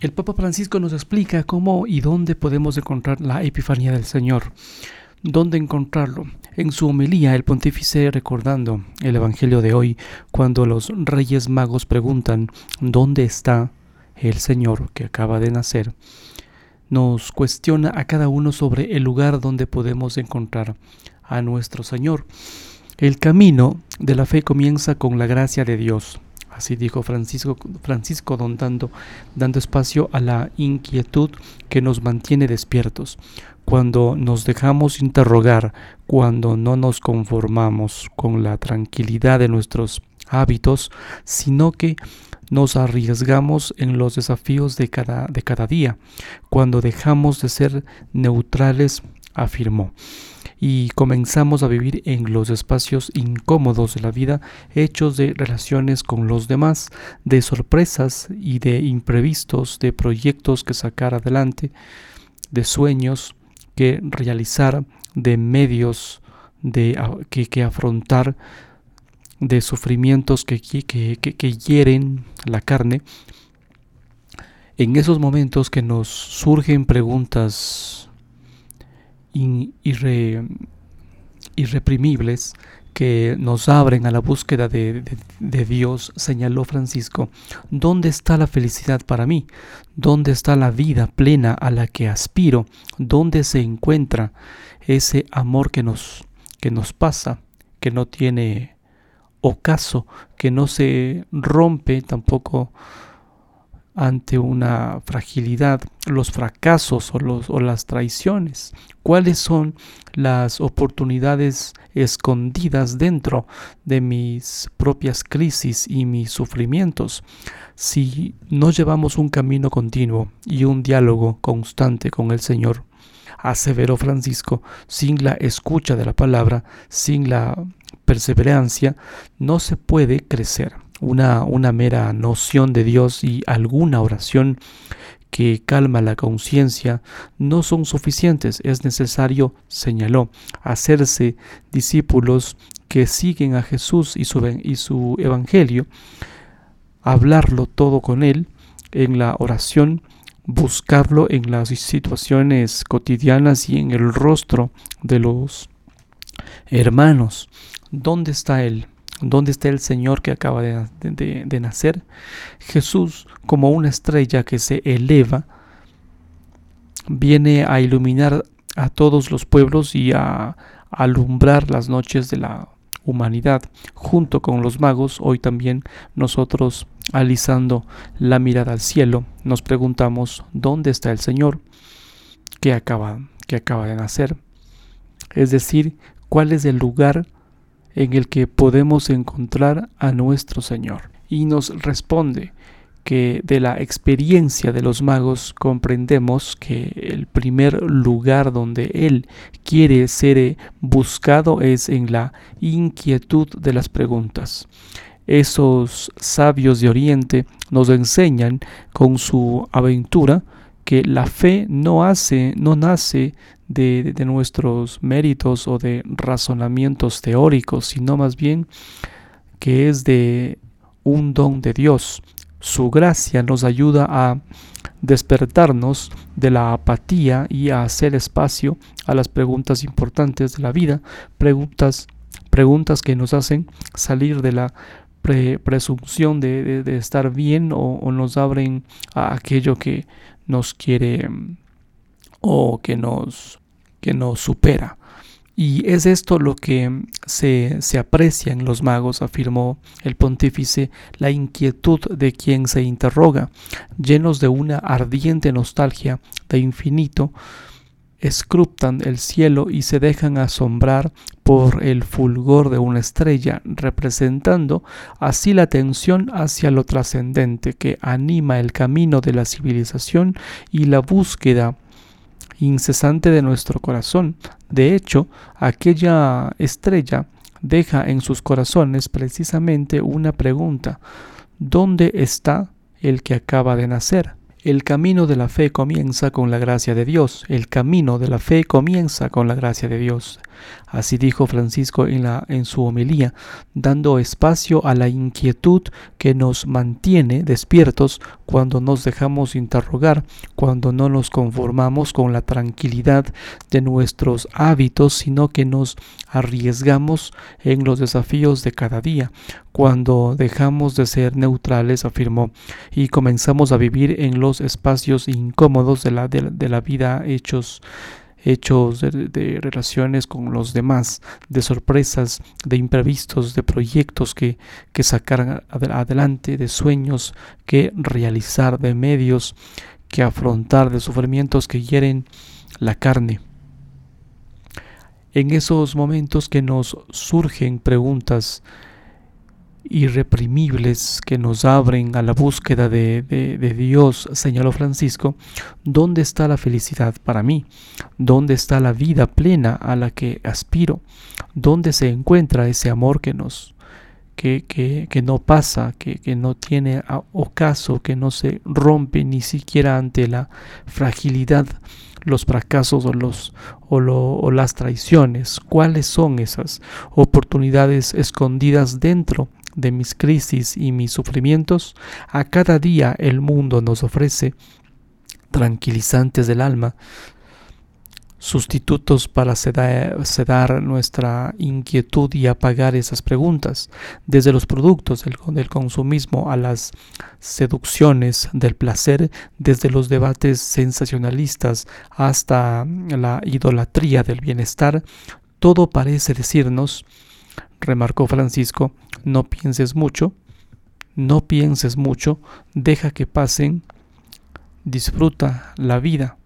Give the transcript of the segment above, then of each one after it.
el Papa Francisco nos explica cómo y dónde podemos encontrar la Epifanía del Señor. ¿Dónde encontrarlo? En su homilía, el pontífice recordando el Evangelio de hoy, cuando los reyes magos preguntan ¿dónde está el Señor que acaba de nacer? Nos cuestiona a cada uno sobre el lugar donde podemos encontrar a nuestro Señor. El camino de la fe comienza con la gracia de Dios. Así dijo Francisco, Francisco dando, dando espacio a la inquietud que nos mantiene despiertos. Cuando nos dejamos interrogar, cuando no nos conformamos con la tranquilidad de nuestros hábitos, sino que nos arriesgamos en los desafíos de cada, de cada día, cuando dejamos de ser neutrales, afirmó y comenzamos a vivir en los espacios incómodos de la vida, hechos de relaciones con los demás, de sorpresas y de imprevistos, de proyectos que sacar adelante, de sueños que realizar, de medios de, que, que afrontar, de sufrimientos que, que, que hieren la carne. En esos momentos que nos surgen preguntas irreprimibles que nos abren a la búsqueda de, de, Dios, señaló Francisco, ¿dónde está la felicidad para mí? ¿Dónde está la vida plena a la que aspiro? ¿Dónde se encuentra ese amor que nos, que nos pasa, que no tiene ocaso, que no se rompe tampoco ante una fragilidad, los fracasos o, los, o las traiciones? ¿Cuáles son las oportunidades escondidas dentro de mis propias crisis y mis sufrimientos? Si no llevamos un camino continuo y un diálogo constante con el Señor, aseveró Francisco, sin la escucha de la palabra, sin la perseverancia, no se puede crecer una, una mera noción de Dios y alguna oración que calma la conciencia no son suficientes. Es necesario, señaló, hacerse discípulos que siguen a Jesús y su, y su Evangelio, hablarlo todo con Él en la oración, buscarlo en las situaciones cotidianas y en el rostro de los hermanos. ¿Dónde está Él? ¿Dónde está el Señor que acaba de, nacer? Jesús, como una estrella que se eleva, viene a iluminar a todos los pueblos y a alumbrar las noches de la humanidad. Junto con los magos, hoy también nosotros, alisando la mirada al cielo, nos preguntamos, ¿dónde está el Señor que acaba, que acaba de nacer? Es decir, ¿cuál es el lugar en el que podemos encontrar a nuestro Señor. Y nos responde que de la experiencia de los magos comprendemos que el primer lugar donde Él quiere ser buscado es en la inquietud de las preguntas. Esos sabios de Oriente nos enseñan con su aventura que la fe no hace, no nace de, nuestros méritos o de razonamientos teóricos, sino más bien que es de un don de Dios. Su gracia nos ayuda a despertarnos de la apatía y a hacer espacio a las preguntas importantes de la vida, preguntas, preguntas que nos hacen salir de la presunción de, estar bien o, o, nos abren a aquello que nos quiere o que nos, que nos supera. Y es esto lo que se, se, aprecia en los magos, afirmó el pontífice, la inquietud de quien se interroga, llenos de una ardiente nostalgia de infinito, escrutan el cielo y se dejan asombrar por el fulgor de una estrella, representando así la atención hacia lo trascendente que anima el camino de la civilización y la búsqueda incesante de nuestro corazón. De hecho, aquella estrella deja en sus corazones precisamente una pregunta. ¿Dónde está el que acaba de nacer? El camino de la fe comienza con la gracia de Dios. El camino de la fe comienza con la gracia de Dios. Así dijo Francisco en, la, en su homilía, dando espacio a la inquietud que nos mantiene despiertos cuando nos dejamos interrogar, cuando no nos conformamos con la tranquilidad de nuestros hábitos, sino que nos arriesgamos en los desafíos de cada día, cuando dejamos de ser neutrales, afirmó, y comenzamos a vivir en los espacios incómodos de la, de la vida hechos hechos de, relaciones con los demás, de sorpresas, de imprevistos, de proyectos que, que sacar adelante, de sueños que realizar, de medios que afrontar, de sufrimientos que hieren la carne. En esos momentos que nos surgen preguntas irreprimibles que nos abren a la búsqueda de, Dios, señaló Francisco, ¿dónde está la felicidad para mí? ¿Dónde está la vida plena a la que aspiro? ¿Dónde se encuentra ese amor que nos que, que, no pasa, que, que, no tiene ocaso, que no se rompe ni siquiera ante la fragilidad, los fracasos o, los, o, o las traiciones. ¿Cuáles son esas oportunidades escondidas dentro de mis crisis y mis sufrimientos, a cada día el mundo nos ofrece tranquilizantes del alma, sustitutos para sedar, nuestra inquietud y apagar esas preguntas, desde los productos del, del, consumismo a las seducciones del placer, desde los debates sensacionalistas hasta la idolatría del bienestar, todo parece decirnos remarcó Francisco, no pienses mucho, no pienses mucho, deja que pasen, disfruta la vida.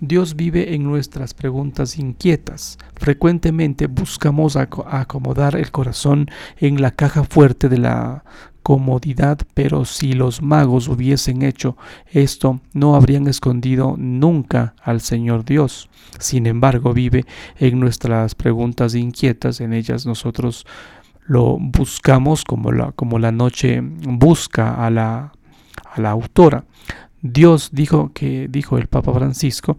Dios vive en nuestras preguntas inquietas. Frecuentemente buscamos acomodar el corazón en la caja fuerte de la comodidad, pero si los magos hubiesen hecho esto, no habrían escondido nunca al Señor Dios. Sin embargo, vive en nuestras preguntas inquietas, en ellas nosotros lo buscamos como la, como la noche busca a la, a la autora. Dios dijo que dijo el Papa Francisco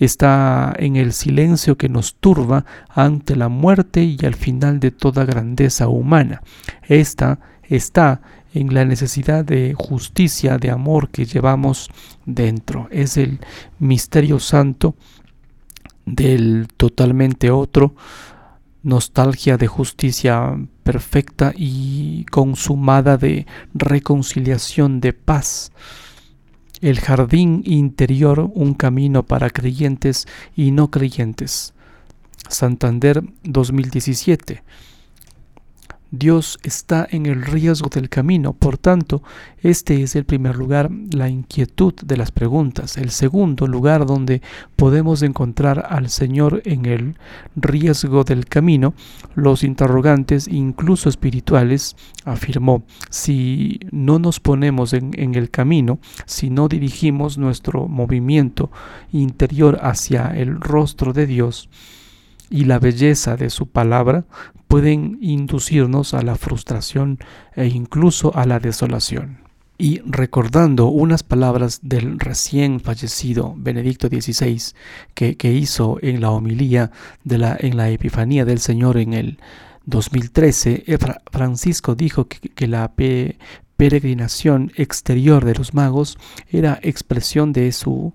está en el silencio que nos turba ante la muerte y al final de toda grandeza humana. Esta está en la necesidad de justicia, de amor que llevamos dentro. Es el misterio santo del totalmente otro, nostalgia de justicia perfecta y consumada de reconciliación, de paz. El jardín interior, un camino para creyentes y no creyentes. Santander 2017. Dios está en el riesgo del camino. Por tanto, este es el primer lugar, la inquietud de las preguntas. El segundo lugar donde podemos encontrar al Señor en el riesgo del camino, los interrogantes, incluso espirituales, afirmó, si no nos ponemos en, en el camino, si no dirigimos nuestro movimiento interior hacia el rostro de Dios, y la belleza de su palabra pueden inducirnos a la frustración e incluso a la desolación. Y recordando unas palabras del recién fallecido Benedicto XVI que, que hizo en la homilía de la, en la Epifanía del Señor en el 2013, eh, Francisco dijo que, que la peregrinación exterior de los magos era expresión de su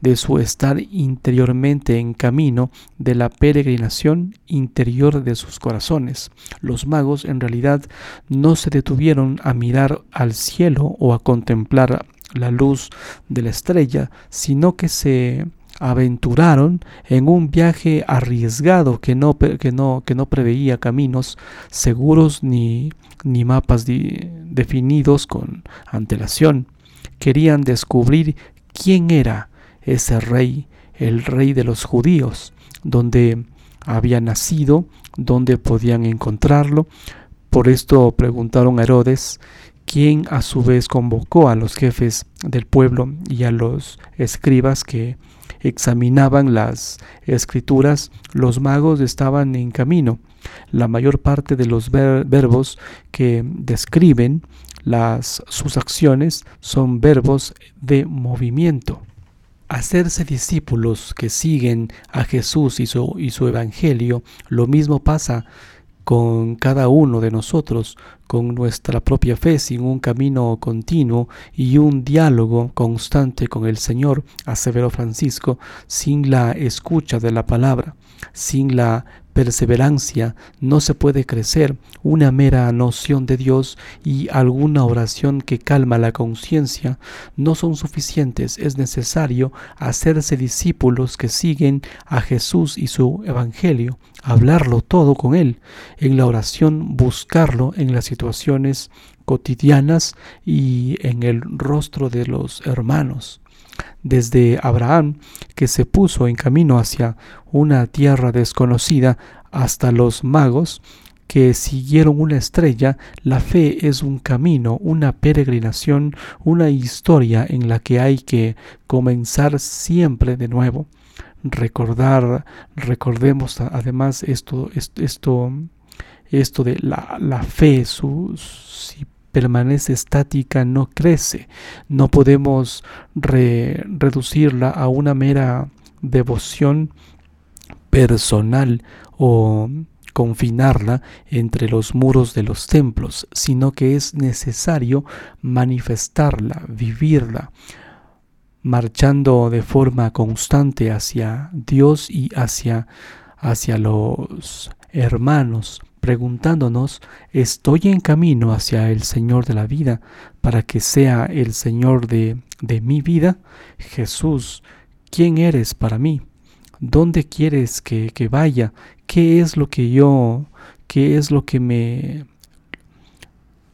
de su estar interiormente en camino de la peregrinación interior de sus corazones. Los magos en realidad no se detuvieron a mirar al cielo o a contemplar la luz de la estrella, sino que se aventuraron en un viaje arriesgado que no, que no, que no preveía caminos seguros ni, ni mapas definidos con antelación. Querían descubrir quién era ese rey, el rey de los judíos, donde había nacido, donde podían encontrarlo. Por esto preguntaron a Herodes, quien a su vez convocó a los jefes del pueblo y a los escribas que examinaban las escrituras, los magos estaban en camino. La mayor parte de los verbos que describen las, sus acciones son verbos de movimiento hacerse discípulos que siguen a Jesús y su, y su Evangelio, lo mismo pasa con cada uno de nosotros, con nuestra propia fe, sin un camino continuo y un diálogo constante con el Señor, aseveró Francisco, sin la escucha de la palabra, sin la perseverancia no se puede crecer. Una mera noción de Dios y alguna oración que calma la conciencia no son suficientes. Es necesario hacerse discípulos que siguen a Jesús y su Evangelio, hablarlo todo con Él, en la oración buscarlo en las situaciones cotidianas y en el rostro de los hermanos desde Abraham, que se puso en camino hacia una tierra desconocida, hasta los magos, que siguieron una estrella, la fe es un camino, una peregrinación, una historia en la que hay que comenzar siempre de nuevo. Recordar, recordemos además esto, esto, esto de la, la fe, su, permanece estática, no crece. No podemos reducirla a una mera devoción personal o confinarla entre los muros de los templos, sino que es necesario manifestarla, vivirla, marchando de forma constante hacia Dios y hacia, hacia los hermanos preguntándonos, ¿estoy en camino hacia el Señor de la vida para que sea el Señor de, de mi vida? Jesús, ¿quién eres para mí? ¿Dónde quieres que, que vaya? ¿Qué es lo que yo, qué es lo que me,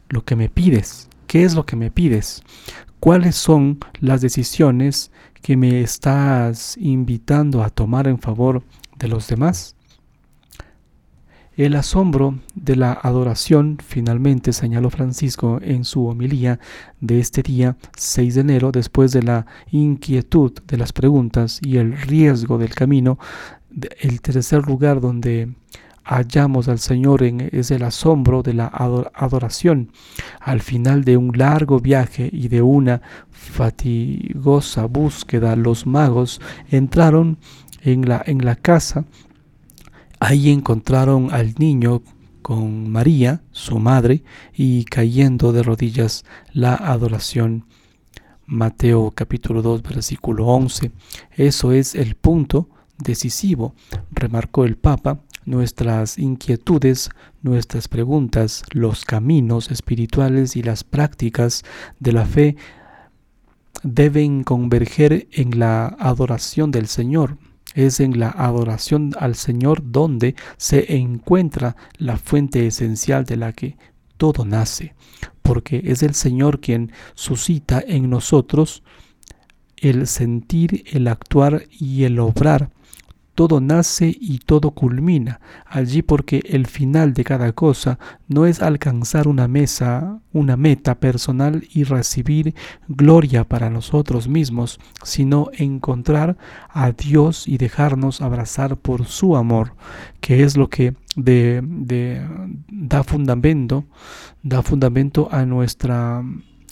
lo que me pides? ¿Qué es lo que me pides? ¿Cuáles son las decisiones que me estás invitando a tomar en favor de los demás? El asombro de la adoración, finalmente señaló Francisco en su homilía de este día 6 de enero, después de la inquietud de las preguntas y el riesgo del camino, el tercer lugar donde hallamos al Señor en, es el asombro de la adoración. Al final de un largo viaje y de una fatigosa búsqueda, los magos entraron en la, en la casa Ahí encontraron al niño con María, su madre, y cayendo de rodillas la adoración. Mateo capítulo 2 versículo 11. Eso es el punto decisivo, remarcó el Papa. Nuestras inquietudes, nuestras preguntas, los caminos espirituales y las prácticas de la fe deben converger en la adoración del Señor, es en la adoración al Señor donde se encuentra la fuente esencial de la que todo nace, porque es el Señor quien suscita en nosotros el sentir, el actuar y el obrar todo nace y todo culmina allí porque el final de cada cosa no es alcanzar una mesa, una meta personal y recibir gloria para nosotros mismos, sino encontrar a Dios y dejarnos abrazar por su amor, que es lo que da fundamento, da fundamento a nuestra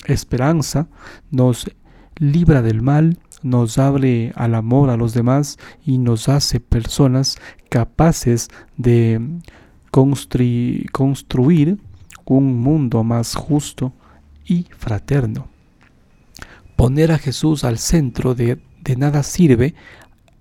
esperanza, nos libra del mal, nos abre al amor a los demás y nos hace personas capaces de construir un mundo más justo y fraterno. Poner a Jesús al centro de, de nada sirve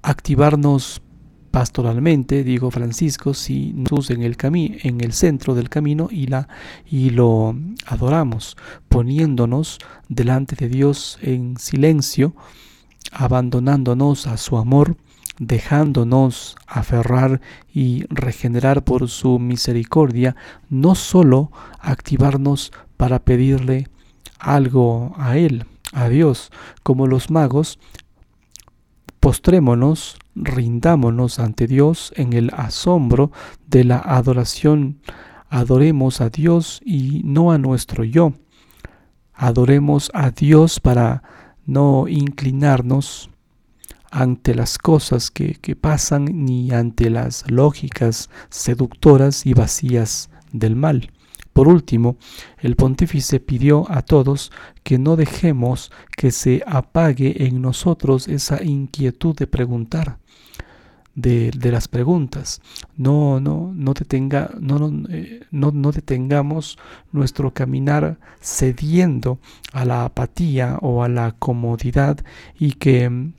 activarnos pastoralmente, digo Francisco, si Jesús en el camino, en el centro del camino y la y lo adoramos, poniéndonos delante de Dios en silencio abandonándonos a su amor, dejándonos aferrar y regenerar por su misericordia, no sólo activarnos para pedirle algo a Él, a Dios, como los magos, postrémonos, rindámonos ante Dios en el asombro de la adoración, adoremos a Dios y no a nuestro yo, adoremos a Dios para no inclinarnos ante las cosas que, pasan ni ante las lógicas seductoras y vacías del mal. Por último, el pontífice pidió a todos que no dejemos que se apague en nosotros esa inquietud de preguntar. De, las preguntas. No, no, no, detenga, no, eh, no, no detengamos nuestro caminar cediendo a la apatía o a la comodidad y que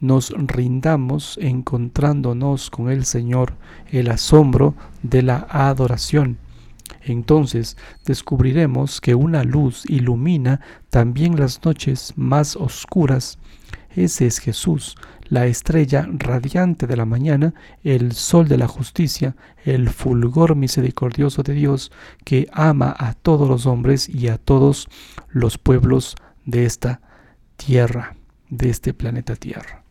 nos rindamos encontrándonos con el Señor el asombro de la adoración. Entonces descubriremos que una luz ilumina también las noches más oscuras. Ese es Jesús, la estrella radiante de la mañana, el sol de la justicia, el fulgor misericordioso de Dios, que ama a todos los hombres y a todos los pueblos de esta tierra, de este planeta Tierra.